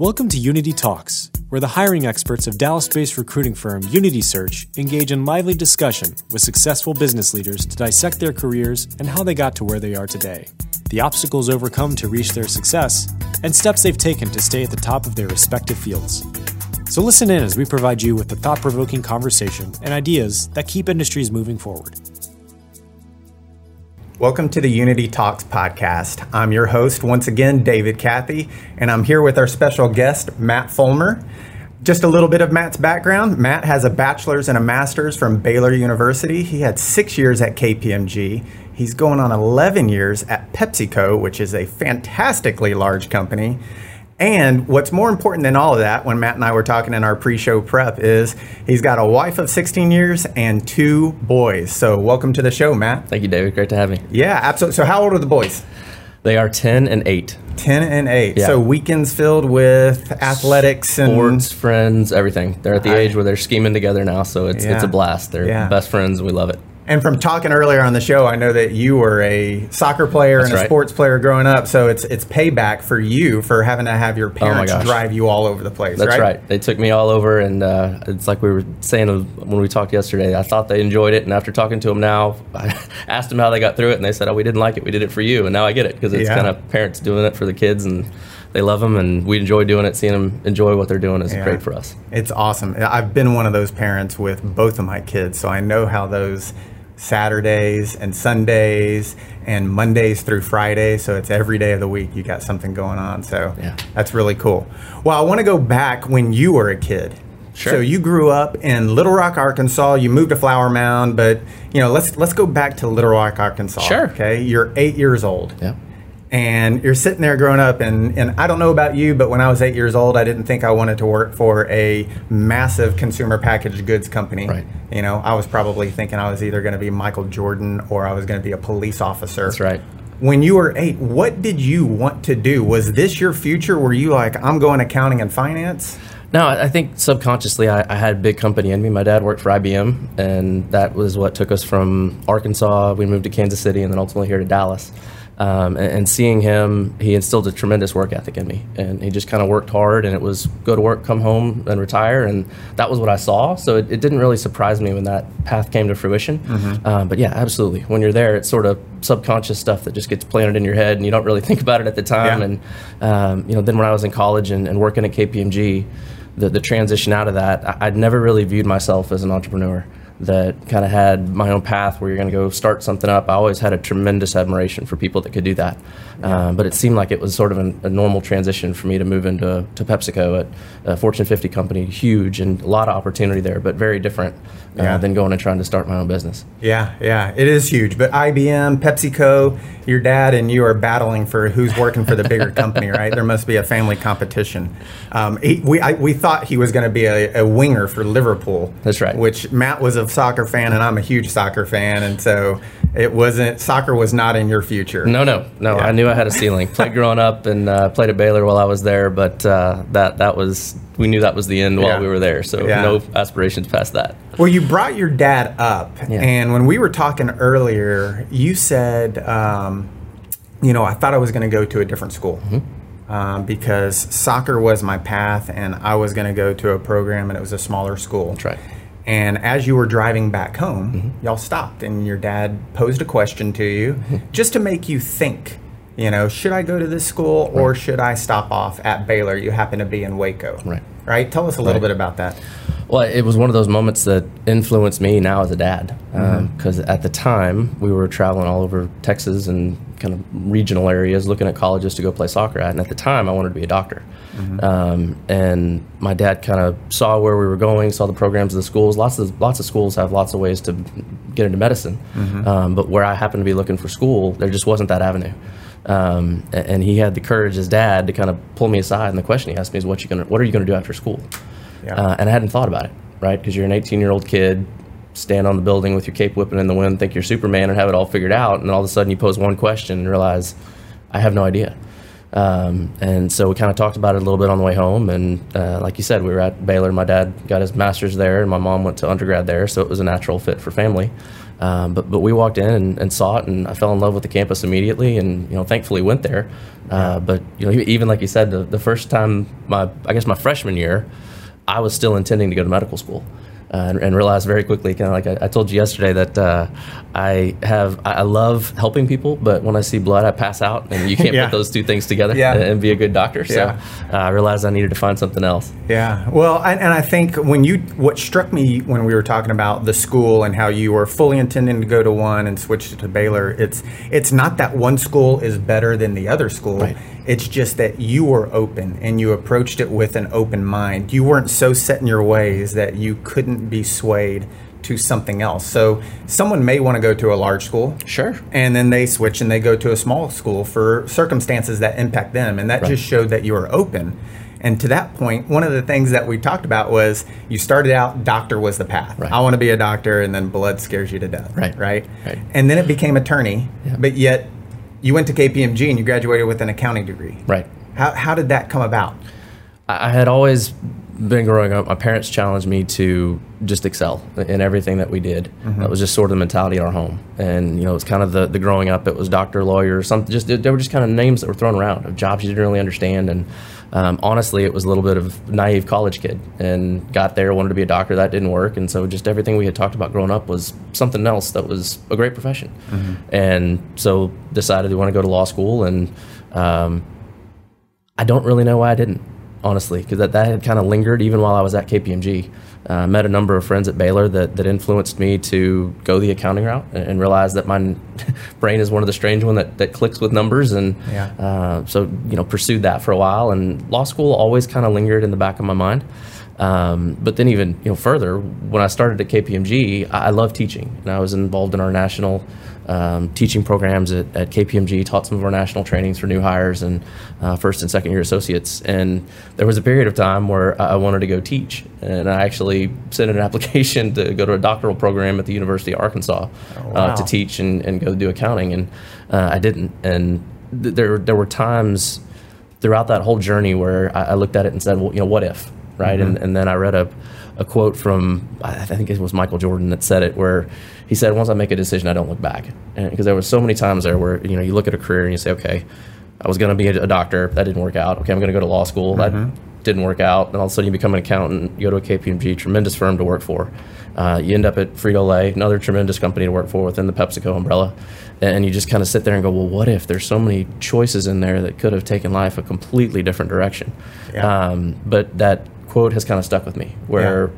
Welcome to Unity Talks, where the hiring experts of Dallas based recruiting firm Unity Search engage in lively discussion with successful business leaders to dissect their careers and how they got to where they are today, the obstacles overcome to reach their success, and steps they've taken to stay at the top of their respective fields. So listen in as we provide you with the thought provoking conversation and ideas that keep industries moving forward. Welcome to the Unity Talks podcast. I'm your host, once again, David Cathey, and I'm here with our special guest, Matt Fulmer. Just a little bit of Matt's background. Matt has a bachelor's and a master's from Baylor University. He had six years at KPMG. He's going on 11 years at PepsiCo, which is a fantastically large company. And what's more important than all of that, when Matt and I were talking in our pre show prep, is he's got a wife of 16 years and two boys. So, welcome to the show, Matt. Thank you, David. Great to have me. Yeah, absolutely. So, how old are the boys? They are 10 and 8. 10 and 8. Yeah. So, weekends filled with athletics and. Sports, friends, everything. They're at the I- age where they're scheming together now, so it's it's a blast. They're Yeah. best friends, and we love it. And from talking earlier on the show, I know that you were a soccer player That's and a right. sports player growing up. So it's it's payback for you for having to have your parents Oh gosh. drive you all over the place. That's right. right. They took me all over, and uh, it's like we were saying when we talked yesterday. I thought they enjoyed it, and after talking to them now, I asked them how they got through it, and they said, "Oh, we didn't like it. We did it for you." And now I get it because it's Yeah. kind of parents doing it for the kids, and they love them, and we enjoy doing it. Seeing them enjoy what they're doing is Yeah. great for us. It's awesome. I've been one of those parents with both of my kids, so I know how those Saturdays and Sundays and Mondays through Fridays. So it's every day of the week you got something going on. So Yeah. that's really cool. Well, I want to go back when you were a kid. Sure. So you grew up in Little Rock, Arkansas. You moved to Flower Mound, but you know, let's let's go back to Little Rock, Arkansas. Sure. Okay, you're eight years old Yeah. And you're sitting there growing up and, and i don't know about you but when i was eight years old i didn't think i wanted to work for a massive consumer packaged goods company Right. you know i was probably thinking i was either going to be michael jordan or i was going to be a police officer That's right. when you were eight what did you want to do was this your future were you like i'm going accounting and finance No, I I think subconsciously I, I had a big company in me. My dad worked for IBM, and that was what took us from Arkansas. We moved to Kansas City, and then ultimately here to Dallas. Um, and, and seeing him, he instilled a tremendous work ethic in me, and he just kind of worked hard. And it was go to work, come home, and retire, and that was what I saw. So it, it didn't really surprise me when that path came to fruition. Um, but yeah, absolutely. When you're there, it's sort of subconscious stuff that just gets planted in your head, and you don't really think about it at the time. Yeah. And um, you know, then when I was in college and, and working at KPMG, the, the transition out of that, I, I'd never really viewed myself as an entrepreneur that kind of had my own path where you're going to go start something up. I always had a tremendous admiration for people that could do that. Um, but it seemed like it was sort of an, a normal transition for me to move into to PepsiCo at a Fortune 50 company, huge and a lot of opportunity there, but very different uh, Yeah. than going and trying to start my own business. yeah yeah it is huge but ibm pepsico your dad and you are battling for who's working for the bigger company right there must be a family competition um, he, we, I, we thought he was going to be a, a winger for liverpool That's right. which Matt was a soccer fan and I'm a huge soccer fan, and so it wasn't soccer was not in your future. No, no, no. Yeah. I knew I had a ceiling. Played growing up and uh, played at Baylor while I was there, but uh, that that was we knew that was the end while Yeah. we were there. So Yeah. no aspirations past that. Well, you brought your dad up, and when we were talking earlier, you said, um, you know, I thought I was going to go to a different school. Mm-hmm. Um, because soccer was my path, and I was going to go to a program, and it was a smaller school. That's right. Mm-hmm. And as you were driving back home, y'all stopped, and your dad posed a question to you, Mm-hmm. just to make you think. You know, should I go to this school or should I stop off at Baylor? You happen to be in Waco, Right. Right. Tell us a little Right. bit about that. Well, it was one of those moments that influenced me now as a dad. Because at the time, we were traveling all over Texas and kind of regional areas looking at colleges to go play soccer at. And at the time, I wanted to be a doctor. Um, and my dad kind of saw where we were going, saw the programs of the schools. Lots of lots of schools have lots of ways to get into medicine. Um, but where I happened to be looking for school, there just wasn't that avenue. Um, and he had the courage as dad to kind of pull me aside. And the question he asked me is, "What you gonna? What are you gonna do after school?" Yeah. Uh, and I hadn't thought about it, right? Because you're an 18 year old kid, stand on the building with your cape whipping in the wind, think you're Superman and have it all figured out, and all of a sudden you pose one question and realize, I have no idea. Um, and so we kind of talked about it a little bit on the way home. And uh, like you said, we were at Baylor. My dad got his master's there, and my mom went to undergrad there, so it was a natural fit for family. Um, but but we walked in and, and, saw it, and I fell in love with the campus immediately, and you know thankfully went there. Uh, but you know even like you said, the, the first time my I guess my freshman year, I was still intending to go to medical school uh, and, and, realized very quickly, kind of like I, I, told you yesterday, that uh, I have I love helping people, but when I see blood, I pass out, and you can't yeah. put those two things together yeah. and, and, be a good doctor. So yeah. uh, I realized I needed to find something else. Yeah. Well, I, and I think when you what struck me when we were talking about the school and how you were fully intending to go to one and switch to Baylor, it's it's not that one school is better than the other school. Right. It's just that you were open and you approached it with an open mind. You weren't so set in your ways that you couldn't be swayed to something else. So someone may want to go to a large school. Sure. And then they switch and they go to a small school for circumstances that impact them. And that right. just showed that you were open. And to that point, one of the things that we talked about was you started out doctor was the path. Right. I want to be a doctor and then blood scares you to death. Right. Right. right. And then it became attorney. Yeah. But yet you went to KPMG and you graduated with an accounting degree. Right. How, how did that come about? I had always been growing up. My parents challenged me to just excel in everything that we did. Mm-hmm. That was just sort of the mentality in our home. And, you know, it's kind of the, the growing up, it was doctor, lawyer, something, just, there were just kind of names that were thrown around of jobs you didn't really understand. And um, honestly, it was a little bit of naive college kid and got there, wanted to be a doctor. That didn't work. And so just everything we had talked about growing up was something else that was a great profession. Mm-hmm. And so decided we want to go to law school. And um, I don't really know why I didn't, honestly, because that, that had kind of lingered even while I was at KPMG. Uh, met a number of friends at Baylor that, that influenced me to go the accounting route and, and realize that my brain is one of the strange one that, that clicks with numbers. And yeah. uh, so, you know, pursued that for a while. And law school always kind of lingered in the back of my mind. Um, but then even you know further, when I started at KPMG, I, I love teaching, and I was involved in our national um, teaching programs at, at, KPMG. Taught some of our national trainings for new hires and uh, first and second year associates. And there was a period of time where I wanted to go teach, and I actually sent an application to go to a doctoral program at the University of Arkansas oh, wow. uh, to teach and, and, go do accounting, and uh, I didn't. And th- there there were times throughout that whole journey where I, I looked at it and said, well, you know, what if? right? Mm-hmm. And, and then I read a, a quote from, I think it was Michael Jordan that said it, where he said, once I make a decision, I don't look back. Because there were so many times there where, you know, you look at a career and you say, okay, I was going to be a, doctor. That didn't work out. Okay, I'm going to go to law school. Mm-hmm. That didn't work out. And all of a sudden you become an accountant, you go to a KPMG, tremendous firm to work for. Uh, you end up at Frito Lay, another tremendous company to work for within the PepsiCo umbrella. And you just kind of sit there and go, well, what if there's so many choices in there that could have taken life a completely different direction? Yeah. Um, but that quote has kind of stuck with me where yeah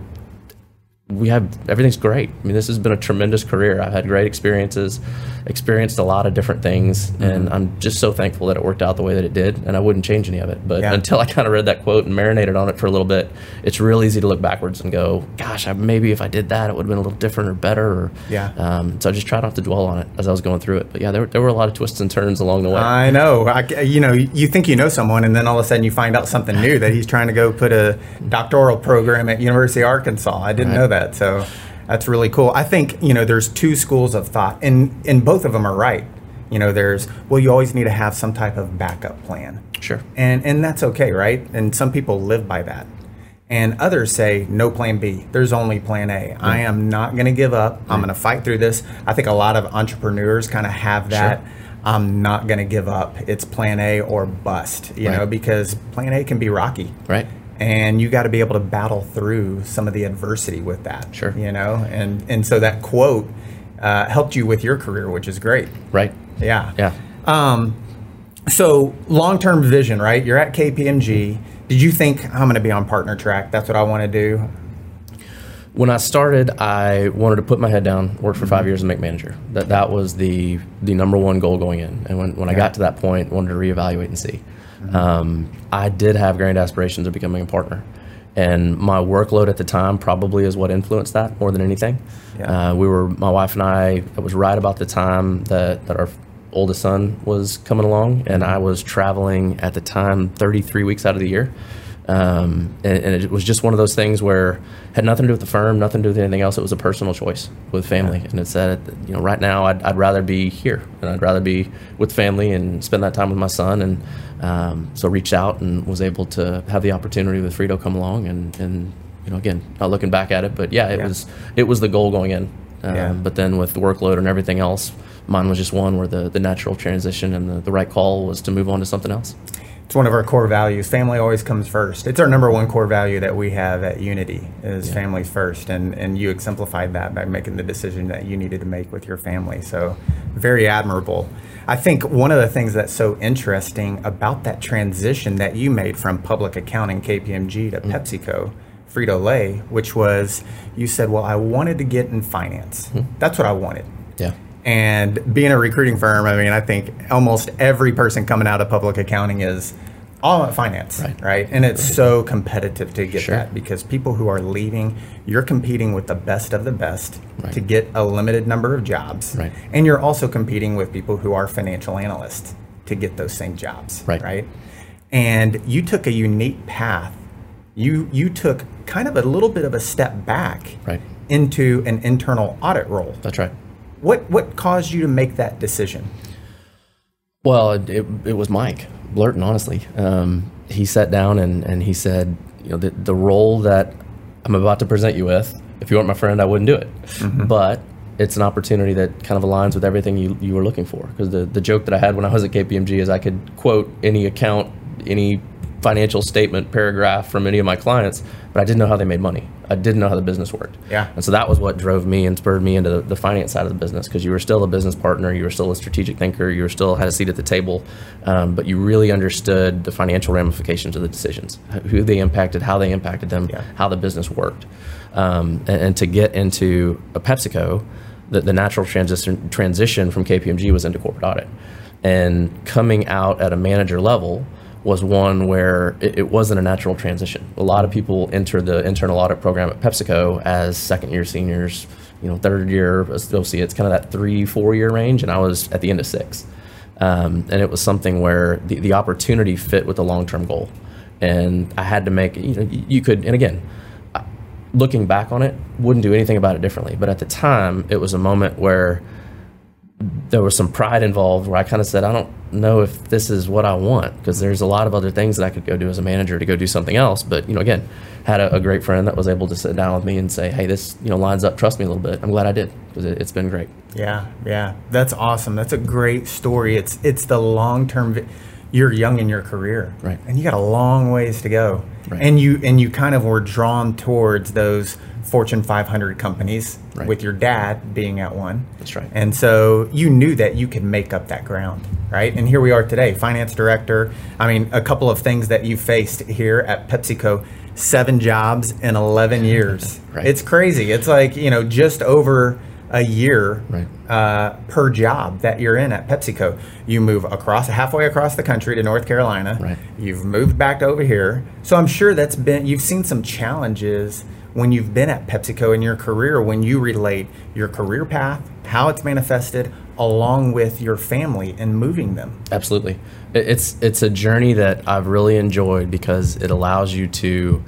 we have everything's great. I mean, this has been a tremendous career. I've had great experiences, experienced a lot of different things, mm-hmm. and I'm just so thankful that it worked out the way that it did. And I wouldn't change any of it. But yeah. until I kind of read that quote and marinated on it for a little bit, it's real easy to look backwards and go, "Gosh, I, maybe if I did that, it would have been a little different or better." Or, yeah. Um, so I just tried not to dwell on it as I was going through it. But yeah, there, there were a lot of twists and turns along the way. I know. I, you know, you think you know someone, and then all of a sudden you find out something new that he's trying to go put a doctoral program at University of Arkansas. I didn't right. know that. So that's really cool. I think you know there's two schools of thought, and and both of them are right. You know, there's well, you always need to have some type of backup plan. Sure. And and that's okay, right? And some people live by that. And others say no plan B. There's only plan A. I am not going to give up. I'm going to fight through this. I think a lot of entrepreneurs kind of have that. Sure. I'm not going to give up. It's plan A or bust, you right. know, because plan A can be rocky. Right and you got to be able to battle through some of the adversity with that. Sure. You know, and and so that quote uh, helped you with your career, which is great. Right. Yeah. Yeah. Um, so long term vision, right? You're at KPMG. Did you think I'm going to be on partner track? That's what I want to do. When I started, I wanted to put my head down, work for mm-hmm. five years, and make manager. That that was the the number one goal going in. And when, when yeah. I got to that point, wanted to reevaluate and see. Mm-hmm. Um, I did have grand aspirations of becoming a partner. And my workload at the time probably is what influenced that more than anything. Yeah. Uh, we were, my wife and I, it was right about the time that, that our oldest son was coming along, and I was traveling at the time 33 weeks out of the year. Um, and, and, it was just one of those things where had nothing to do with the firm, nothing to do with anything else. It was a personal choice with family, yeah. and it said, you know, right now I'd, I'd, rather be here, and I'd rather be with family and spend that time with my son. And um, so reached out and was able to have the opportunity with Frito come along, and, and you know, again, not looking back at it, but yeah, it yeah. was it was the goal going in Um, Yeah. But then with the workload and everything else, mine was just one where the, the natural transition and the, the right call was to move on to something else. It's one of our core values. Family always comes first. It's our number one core value that we have at Unity is Yeah. family first, and and you exemplified that by making the decision that you needed to make with your family. So, very admirable. I think one of the things that's so interesting about that transition that you made from public accounting KPMG to mm. PepsiCo, Frito Lay, which was you said, well, I wanted to get in finance. Hmm. That's what I wanted. Yeah. And being a recruiting firm, I mean, I think almost every person coming out of public accounting is all at finance, Right. right? And it's so competitive to get Sure. that because people who are leaving, you're competing with the best of the best Right. to get a limited number of jobs. Right. And you're also competing with people who are financial analysts to get those same jobs, Right. right? And you took a unique path. You you took kind of a little bit of a step back Right. into an internal audit role. That's right. What what caused you to make that decision? Well, it, it, it was Mike Blurton, honestly. Um, he sat down and, and he said, you know, the, the role that I'm about to present you with, if you weren't my friend, I wouldn't do it. But it's an opportunity that kind of aligns with everything you, you were looking for. Because the, the joke that I had when I was at KPMG is I could quote any account, any financial statement paragraph from any of my clients, but I didn't know how they made money. I didn't know how the business worked. Yeah. And so that was what drove me and spurred me into the, the finance side of the business because you were still a business partner, you were still a strategic thinker, you were still had a seat at the table, um, but you really understood the financial ramifications of the decisions, who they impacted, how they impacted them, Yeah. how the business worked. Um, and, and to get into a PepsiCo, the, the natural transition transition from KPMG was into corporate audit, and coming out at a manager level was one where it, it wasn't a natural transition. A lot of people enter the internal audit program at PepsiCo as second year seniors, you know, third year associates, kind of that three, four year range, and I was at the end of six. Um, and it was something where the, the opportunity fit with the long term goal. And I had to make, you know, you could, and again, looking back on it, wouldn't do anything about it differently. But at the time, it was a moment where there was some pride involved where I kind of said, I don't know if this is what I want because there's a lot of other things that I could go do as a manager to go do something else. But, you know, again, had a, a great friend that was able to sit down with me and say, hey, this, you know, lines up, trust me a little bit. I'm glad I did because it, it's been great. Yeah, yeah, that's awesome. That's a great story. It's it's the long term. Vi- you're young in your career, Right. And you got a long ways to go. Right. And you and you kind of were drawn towards those Fortune 500 companies, Right. with your dad being at one. That's right. And so you knew that you could make up that ground, right? And here we are today, finance director. I mean, a couple of things that you faced here at PepsiCo. Seven jobs in 11 years. Right. It's crazy. It's like, you know, just over a year Right. uh, per job that you're in at PepsiCo. You move across halfway across the country to North Carolina. Right. You've moved back over here. So I'm sure that's been you've seen some challenges when you've been at PepsiCo in your career when you relate your career path, how it's manifested along with your family and moving them. Absolutely, it's it's a journey that I've really enjoyed because it allows you to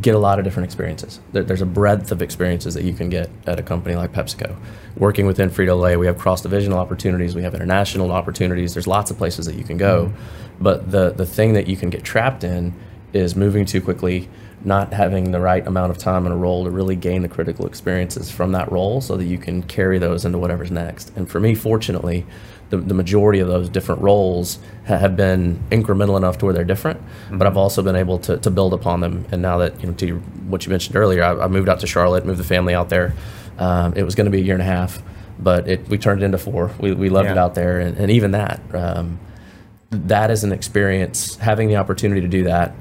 get a lot of different experiences. There's a breadth of experiences that you can get at a company like PepsiCo. Working within Frito Lay, we have cross divisional opportunities, we have international opportunities. There's lots of places that you can go, mm-hmm. but the the thing that you can get trapped in is moving too quickly. Not having the right amount of time in a role to really gain the critical experiences from that role so that you can carry those into whatever's next. And for me, fortunately, the, the majority of those different roles ha- have been incremental enough to where they're different, but I've also been able to, to build upon them. And now that, you know, to your, what you mentioned earlier, I, I moved out to Charlotte, moved the family out there. Um, it was going to be a year and a half, but it, we turned it into four. We, we loved it out there. And, and even that, um, that is an experience, having the opportunity to do that.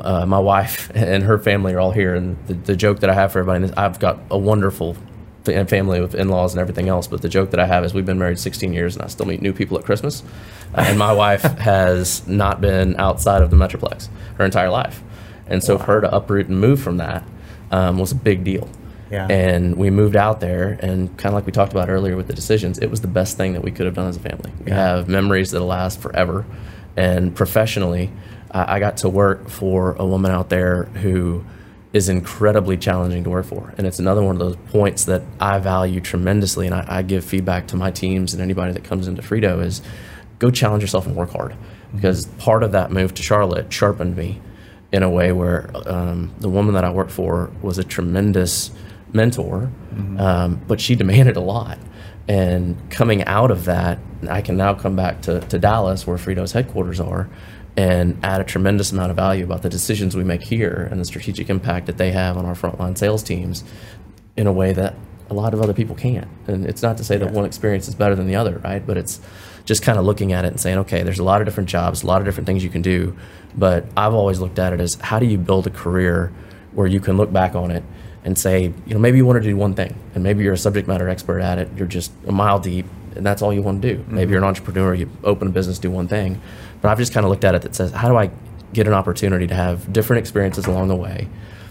Uh, my wife and her family are all here, and the, the joke that I have for everybody is I've got a wonderful family with in-laws and everything else. But the joke that I have is we've been married 16 years, and I still meet new people at Christmas. Uh, and my wife has not been outside of the Metroplex her entire life, and so for her to uproot and move from that um, was a big deal. Yeah. And we moved out there, and kind of like we talked about earlier with the decisions, it was the best thing that we could have done as a family. We have memories that'll last forever. And professionally, I got to work for a woman out there who is incredibly challenging to work for. And it's another one of those points that I value tremendously. And I, I give feedback to my teams and anybody that comes into Frito is go challenge yourself and work hard. Because part of that move to Charlotte sharpened me in a way where um, the woman that I worked for was a tremendous mentor, um, but she demanded a lot. And coming out of that, I can now come back to, to Dallas, where Frito's headquarters are, and add a tremendous amount of value about the decisions we make here and the strategic impact that they have on our frontline sales teams in a way that a lot of other people can't. And it's not to say that one experience is better than the other, right? But it's just kind of looking at it and saying, okay, there's a lot of different jobs, a lot of different things you can do. But I've always looked at it as how do you build a career where you can look back on it and say, you know, maybe you want to do one thing and maybe you're a subject matter expert at it, you're just a mile deep and that's all you want to do. Maybe mm-hmm. you're an entrepreneur, you open a business, do one thing. But I've just kind of looked at it that says, how do I get an opportunity to have different experiences along the way?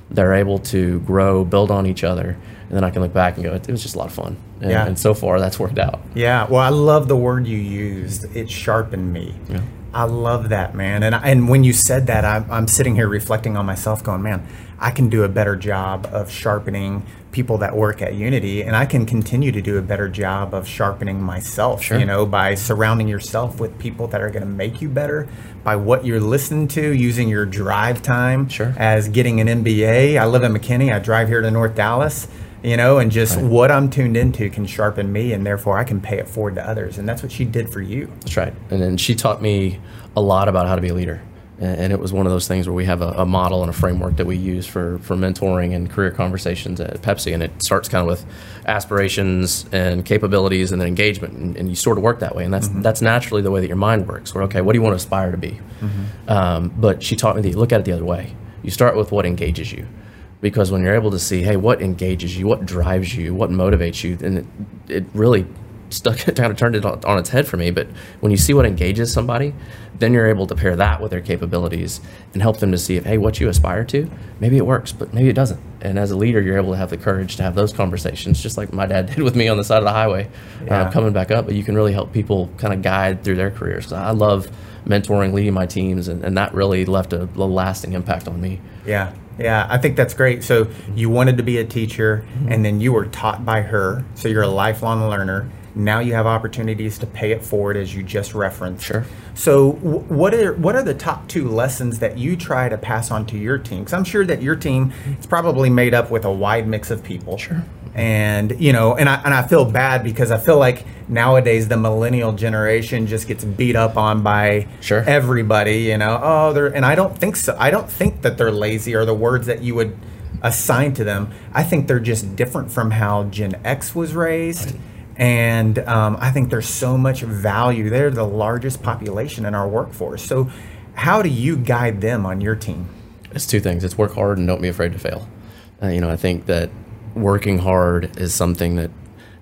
They're able to grow, build on each other, and then I can look back and go, it, it was just a lot of fun. And, Yeah. and so far, that's worked out. Yeah, well, I love the word you used. It sharpened me. Yeah. I love that, man. And and when you said that, I'm, I'm sitting here reflecting on myself, going, man, I can do a better job of sharpening people that work at Unity, and I can continue to do a better job of sharpening myself. Sure. You know, by surrounding yourself with people that are going to make you better, by what you're listening to, using your drive time Sure. as getting an MBA. I live in McKinney. I drive here to North Dallas you know, and just what I'm tuned into can sharpen me, and therefore I can pay it forward to others. And that's what she did for you. That's right. And then she taught me a lot about how to be a leader. And it was one of those things where we have a, a model and a framework that we use for, for mentoring and career conversations at Pepsi. And it starts kind of with aspirations and capabilities and then engagement. And, and you sort of work that way. And that's, that's naturally the way that your mind works. Where, okay, what do you want to aspire to be? Um, but she taught me that you look at it the other way. You start with what engages you. Because when you're able to see, hey, what engages you, what drives you, what motivates you, and it, it really stuck kind of turned it on, on its head for me. But when you see what engages somebody, then you're able to pair that with their capabilities and help them to see if, hey, what you aspire to, maybe it works, but maybe it doesn't. And as a leader, you're able to have the courage to have those conversations, just like my dad did with me on the side of the highway, Yeah. uh, coming back up. But you can really help people kind of guide through their careers. 'Cause I love mentoring, leading my teams, and, and that really left a, a lasting impact on me. Yeah, yeah, I think that's great. So you wanted to be a teacher, and then you were taught by her. So you're a lifelong learner. Now you have opportunities to pay it forward, as you just referenced. Sure. So w- what are what are the top two lessons that you try to pass on to your team? Because I'm sure that your team is probably made up with a wide mix of people. Sure. And you know, and I and I feel bad because I feel like nowadays the millennial generation just gets beat up on by Sure. everybody. You know, oh, they're and I don't think so. I don't think that they're lazy or the words that you would assign to them. I think they're just different from how Gen X was raised. And um, I think there's so much value. They're the largest population in our workforce. So, how do you guide them on your team? It's two things. It's work hard and don't be afraid to fail. Uh, you know, I think that working hard is something that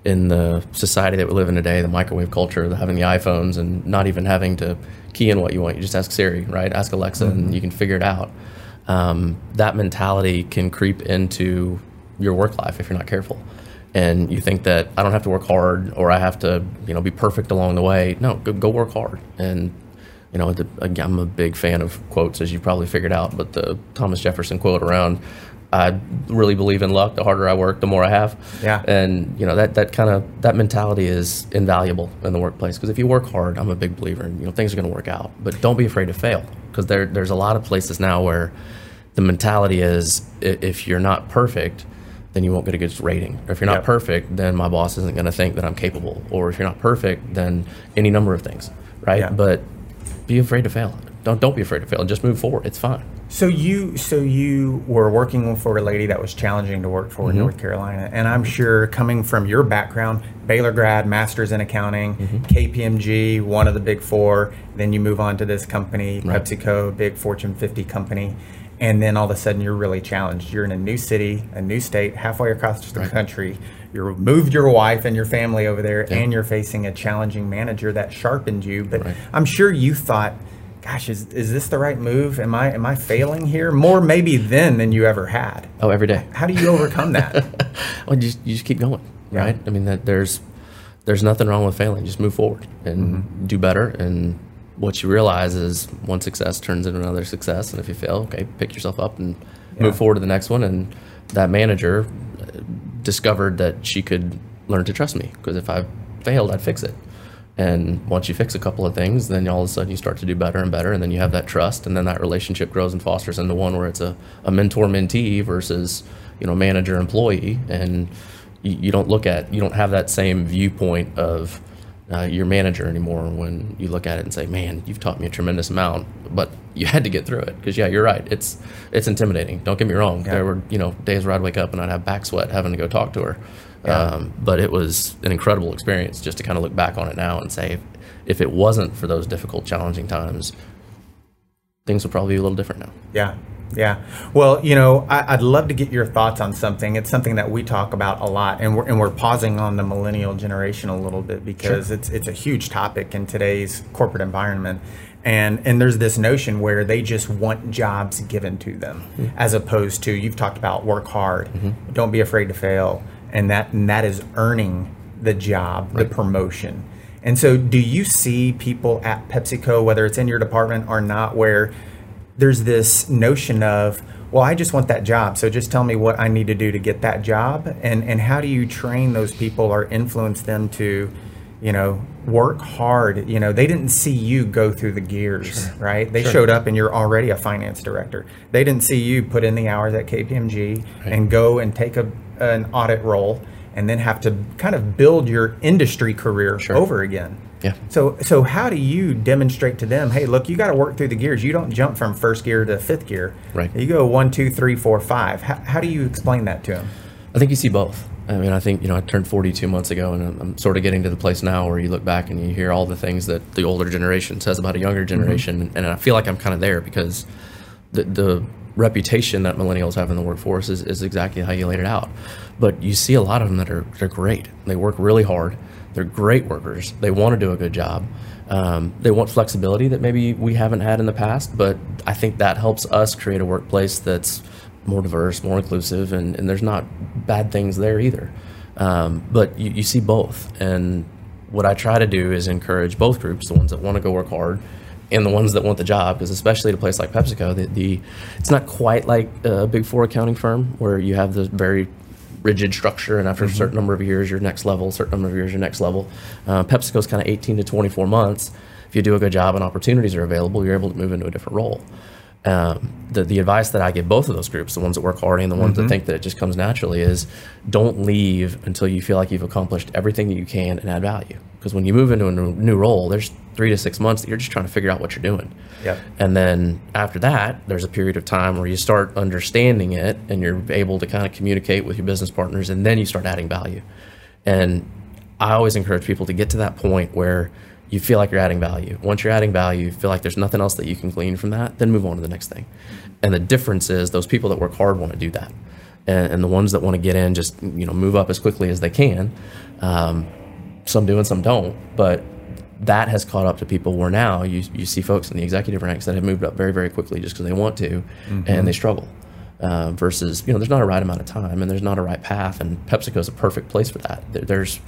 in the society that we live in today, the microwave culture, the having the iPhones and not even having to key in what you want. You just ask Siri, right? Ask Alexa and you can figure it out. Um, that mentality can creep into your work life if you're not careful. And you think that I don't have to work hard or I have to, you know, be perfect along the way. No, go, go work hard. And you know, I'm a big fan of quotes, as you've probably figured out. But the Thomas Jefferson quote around, "I really believe in luck. The harder I work, the more I have." Yeah. And you know that that kind of that mentality is invaluable in the workplace because if you work hard, I'm a big believer in you know things are going to work out. But don't be afraid to fail because there there's a lot of places now where the mentality is if you're not perfect. Then you won't get a good rating. Or if you're not Yep. perfect, then my boss isn't going to think that I'm capable. Or if you're not perfect, then any number of things, right? Yeah. But be afraid to fail. Don't don't be afraid to fail. Just move forward. It's fine. So you, so you were working for a lady that was challenging to work for in North Carolina, and I'm sure coming from your background, Baylor grad, master's in accounting, mm-hmm. KPMG, one of the big four. Then you move on to this company, Right. PepsiCo, big Fortune 50 company, and then all of a sudden you're really challenged. You're in a new city, a new state, halfway across the country. You moved your wife and your family over there, Yeah. and you're facing a challenging manager that sharpened you. But Right. I'm sure you thought gosh, is, is this the right move? Am I am I failing here? More maybe then than you ever had. Oh, every day. How do you overcome that? Well, you just, you just keep going, Yeah. right? I mean, that there's there's nothing wrong with failing. Just move forward and Mm-hmm. do better. And what you realize is one success turns into another success. And if you fail, okay, pick yourself up and Yeah. move forward to the next one. And that manager uh, discovered that she could learn to trust me because if I failed, I'd fix it. And once you fix a couple of things, then all of a sudden you start to do better and better, and then you have that trust, and then that relationship grows and fosters into one where it's a, a mentor mentee versus you know manager employee, and you, you don't look at you don't have that same viewpoint of uh, your manager anymore when you look at it and say, "Man, you've taught me a tremendous amount," but you had to get through it because yeah, you're right. It's it's intimidating. Don't get me wrong. Yeah. There were you know days where I'd wake up and I'd have back sweat having to go talk to her, Yeah. um, but it was an incredible experience just to kind of look back on it now and say, if, if it wasn't for those difficult, challenging times, things would probably be a little different now. Yeah, yeah. Well, you know, I, I'd love to get your thoughts on something. It's something that we talk about a lot, and we're and we're pausing on the millennial generation a little bit because it's it's a huge topic in today's corporate environment. And and there's this notion where they just want jobs given to them, mm-hmm. as opposed to you've talked about work hard, mm-hmm. don't be afraid to fail, and that and that is earning the job, the promotion. And so, do you see people at PepsiCo, whether it's in your department or not, where there's this notion of well i just want that job. So just tell me what i need to do to get that job. And and how do you train those people or influence them to you know work hard? You know they didn't see you go through the gears right? They Sure. showed up and you're already a finance director. They didn't see you put in the hours at kpmg and go and take a, an audit role and then have to kind of build your industry career Sure. over again Yeah. so, so how do you demonstrate to them? Hey, look, you got to work through the gears. You don't jump from first gear to fifth gear. Right. You go one, two, three, four, five. How, how do you explain that to them? I think you see both. I mean, I think you know I turned 42 months ago, and I'm, I'm sort of getting to the place now where you look back and you hear all the things that the older generation says about a younger mm-hmm. generation, and I feel like I'm kind of there because the, the reputation that millennials have in the workforce is, is exactly how you laid it out. But you see a lot of them that are they're great. They work really hard. They're great workers. They want to do a good job. Um, they want flexibility that maybe we haven't had in the past, but I think that helps us create a workplace that's more diverse, more inclusive, and, and there's not bad things there either. Um, but you, you see both. And what I try to do is encourage both groups the ones that want to go work hard and the ones that want the job, because especially at a place like PepsiCo, the, the it's not quite like a big four accounting firm where you have the very rigid structure, and after a certain number of years, your next level, a certain number of years, your next level. Uh, PepsiCo's kind of 18 to 24 months. If you do a good job and opportunities are available, you're able to move into a different role. Um, the, the advice that I give both of those groups, the ones that work hard and the ones that think that it just comes naturally, is don't leave until you feel like you've accomplished everything that you can and add value. Because when you move into a new, new role, there's three to six months that you're just trying to figure out what you're doing. Yep. And then after that, there's a period of time where you start understanding it and you're able to kind of communicate with your business partners, and then you start adding value. And I always encourage people to get to that point where you feel like you're adding value. Once you're adding value, you feel like there's nothing else that you can glean from that, then move on to the next thing. And the difference is those people that work hard want to do that. And, and the ones that want to get in just you know move up as quickly as they can. Um, some do and some don't, but that has caught up to people where now you, you see folks in the executive ranks that have moved up very very quickly just because they want to, and they struggle. Uh, versus you know there's not a right amount of time and there's not a right path, and PepsiCo is a perfect place for that. There, there's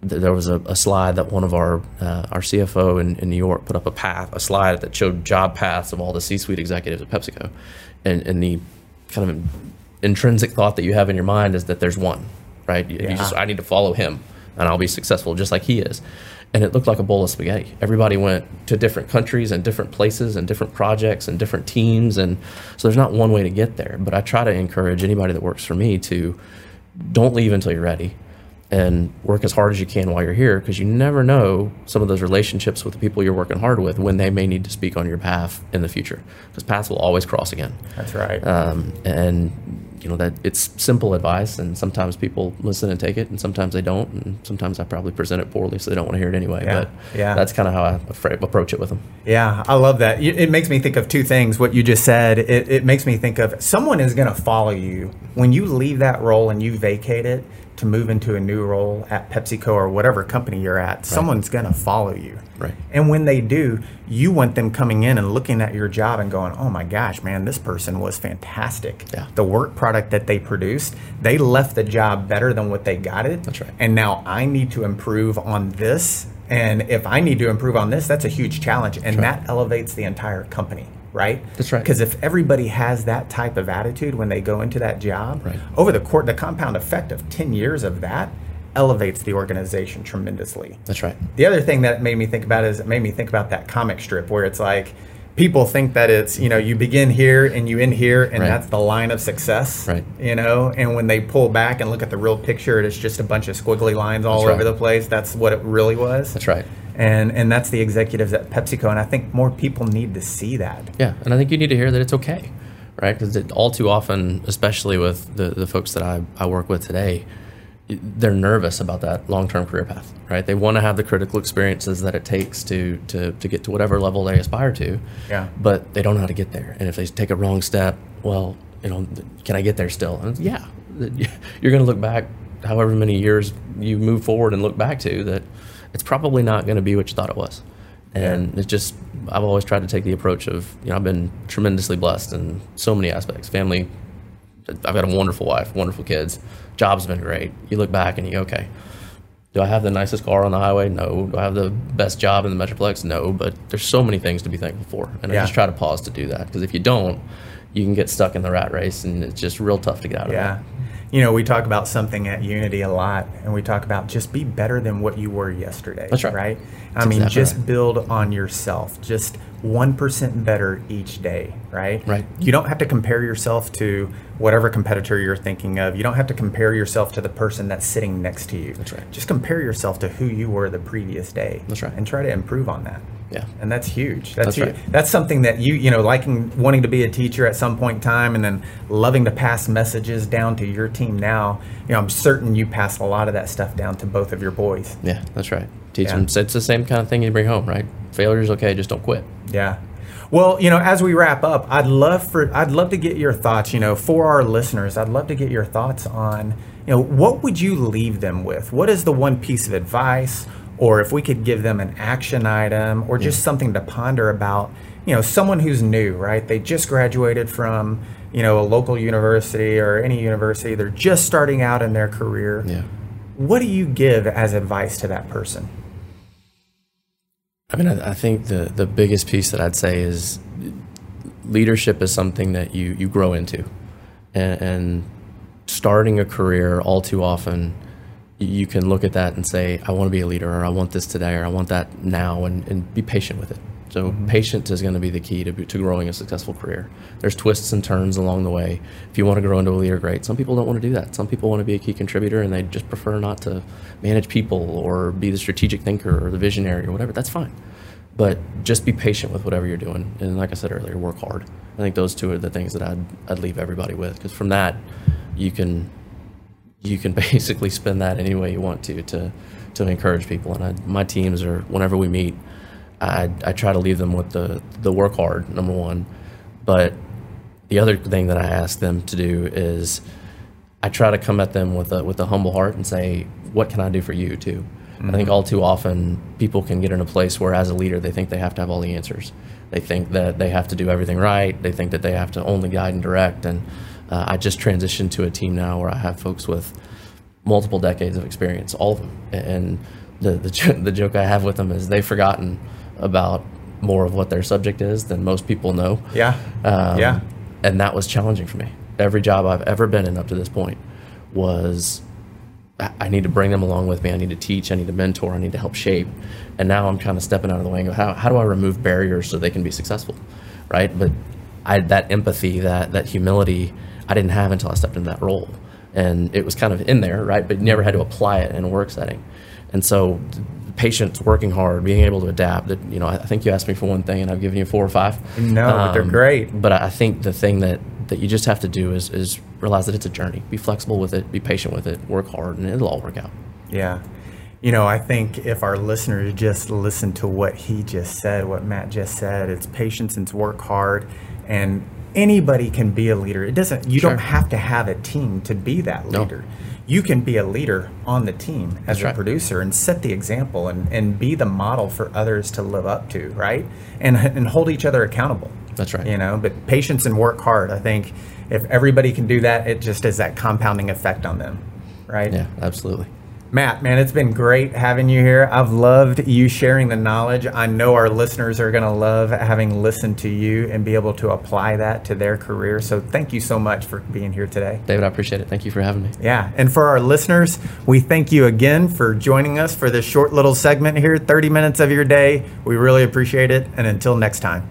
there was a, a slide that one of our uh, our CFO in, in New York put up a path, a slide that showed job paths of all the C-suite executives at PepsiCo, and and the kind of intrinsic thought that you have in your mind is that there's one, right? You, you just I need to follow him, and I'll be successful just like he is. And it looked like a bowl of spaghetti. Everybody went to different countries and different places and different projects and different teams, and so there's not one way to get there. But I try to encourage anybody that works for me to don't leave until you're ready and work as hard as you can while you're here because you never know some of those relationships with the people you're working hard with when they may need to speak on your behalf in the future because paths will always cross again That's right. um, and you know that it's simple advice and sometimes people listen and take it and sometimes they don't and sometimes i probably present it poorly so they don't want to hear it anyway Yeah, but yeah. that's kind of how i approach it with them Yeah, I love that. It it makes me think of two things. What you just said, it, it makes me think of someone is going to follow you when you leave that role and you vacate it to move into a new role at PepsiCo or whatever company you're at. Someone's going to follow you. Right. And when they do, you want them coming in and looking at your job and going, "Oh my gosh, man, this person was fantastic. Yeah. The work product that they produced, they left the job better than what they got it. That's right. And now I need to improve on this. And if I need to improve on this, that's a huge challenge. And right. that elevates the entire company, right? That's right. Because if everybody has that type of attitude when they go into that job, Right. over the court, the compound effect of 10 years of that elevates the organization tremendously. That's right. The other thing that made me think about is it made me think about that comic strip where it's like people think that it's you know you begin here and you end here and Right. that's the line of success Right. you know and when they pull back and look at the real picture it's just a bunch of squiggly lines all over the place that's what it really was That's right. And and that's the executives at PepsiCo and I think more people need to see that Yeah, and I think you need to hear that it's okay, right? Because all too often, especially with the, the folks that I, I work with today, they're nervous about that long term career path, right? They want to have the critical experiences that it takes to, to, to get to whatever level they aspire to, Yeah. but they don't know how to get there. And if they take a wrong step, well, you know, can I get there still? And yeah, you're going to look back however many years you move forward and look back to that it's probably not going to be what you thought it was. And it's just, I've always tried to take the approach of, you know, I've been tremendously blessed in so many aspects. Family, I've got a wonderful wife, wonderful kids. Job's been great. You look back and you go, okay, do I have the nicest car on the highway? No. Do I have the best job in the Metroplex? No. But there's so many things to be thankful for. And Yeah. I just try to pause to do that. Because if you don't, you can get stuck in the rat race and it's just real tough to get out of Yeah. that. You know, we talk about something at Unity a lot, and we talk about just be better than what you were yesterday. That's right. Right? I mean, exactly just right. build on yourself. Just 1% better each day, right? Right. You don't have to compare yourself to whatever competitor you're thinking of. You don't have to compare yourself to the person that's sitting next to you. That's right. Just compare yourself to who you were the previous day. That's right. And try to improve on that. Yeah. And that's huge. That's That's huge. right. That's something that you, you know, liking wanting to be a teacher at some point in time and then loving to pass messages down to your team now. You know, I'm certain you pass a lot of that stuff down to both of your boys. Yeah, that's right. Teach Yeah. them. It's the same kind of thing you bring home, right? Failure's okay, just don't quit. Yeah. Well, you know, as we wrap up, I'd love for I'd love to get your thoughts, you know, for our listeners. I'd love to get your thoughts on, you know, what would you leave them with? What is the one piece of advice or if we could give them an action item or just something to ponder about, you know, someone who's new, right? They just graduated from, you know, a local university or any university. They're just starting out in their career. Yeah. What do you give as advice to that person? I mean, I, I think the the biggest piece that I'd say is leadership is something that you you grow into, and, and starting a career all too often, you can look at that and say, I want to be a leader, or I want this today, or I want that now, and, and be patient with it. So mm-hmm. patience is going to be the key to, to growing a successful career. There's twists and turns along the way. If you want to grow into a leader, great. Some people don't want to do that. Some people want to be a key contributor and they just prefer not to manage people or be the strategic thinker or the visionary or whatever. That's fine. But just be patient with whatever you're doing. And like I said earlier, work hard. I think those two are the things that I'd, I'd leave everybody with because from that, you can you can basically spend that any way you want to to to encourage people. And I, my teams are whenever we meet, I I try to leave them with the the work hard number one, but the other thing that I ask them to do is I try to come at them with a with a humble heart and say, what can I do for you too? I think mm-hmm. all too often people can get in a place where, as a leader, they think they have to have all the answers. They think that they have to do everything right. They think that they have to only guide and direct. And uh, I just transitioned to a team now where I have folks with multiple decades of experience, all of them. And the the, the joke I have with them is they've forgotten about more of what their subject is than most people know. Yeah. Um, yeah. And that was challenging for me. Every job I've ever been in up to this point was I need to bring them along with me. I need to teach. I need to mentor. I need to help shape. And now I'm kind of stepping out of the way and go, how, how do I remove barriers so they can be successful? Right. But I, that empathy, that, that humility, I didn't have until I stepped into that role. And it was kind of in there, right? But you never had to apply it in a work setting. And so patience, working hard, being able to adapt. That you know, I think you asked me for one thing, and I've given you four or five. No, but they're um, great. But I think the thing that that you just have to do is is realize that it's a journey. Be flexible with it. Be patient with it. Work hard, and it'll all work out. Yeah. You know, I think if our listeners just listen to what he just said, what Matt just said, it's patience and it's work hard and anybody can be a leader. It doesn't you don't have to have a team to be that No. leader. You can be a leader on the team as That's a right. producer and set the example and, and be the model for others to live up to, right? And and hold each other accountable. That's right. You know, but patience and work hard. I think if everybody can do that, it just is that compounding effect on them. Right? Yeah, absolutely. Matt, man, it's been great having you here. I've loved you sharing the knowledge. I know our listeners are going to love having listened to you and be able to apply that to their career. So thank you so much for being here today. David, I appreciate it. Thank you for having me. Yeah. And for our listeners, we thank you again for joining us for this short little segment here 30 minutes of your day. We really appreciate it. And until next time.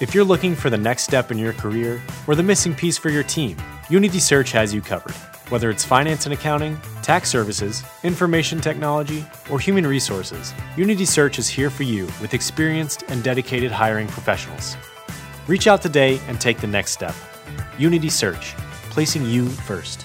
If you're looking for the next step in your career or the missing piece for your team, Unity Search has you covered. Whether it's finance and accounting, tax services, information technology, or human resources, Unity Search is here for you with experienced and dedicated hiring professionals. Reach out today and take the next step. Unity Search, placing you first.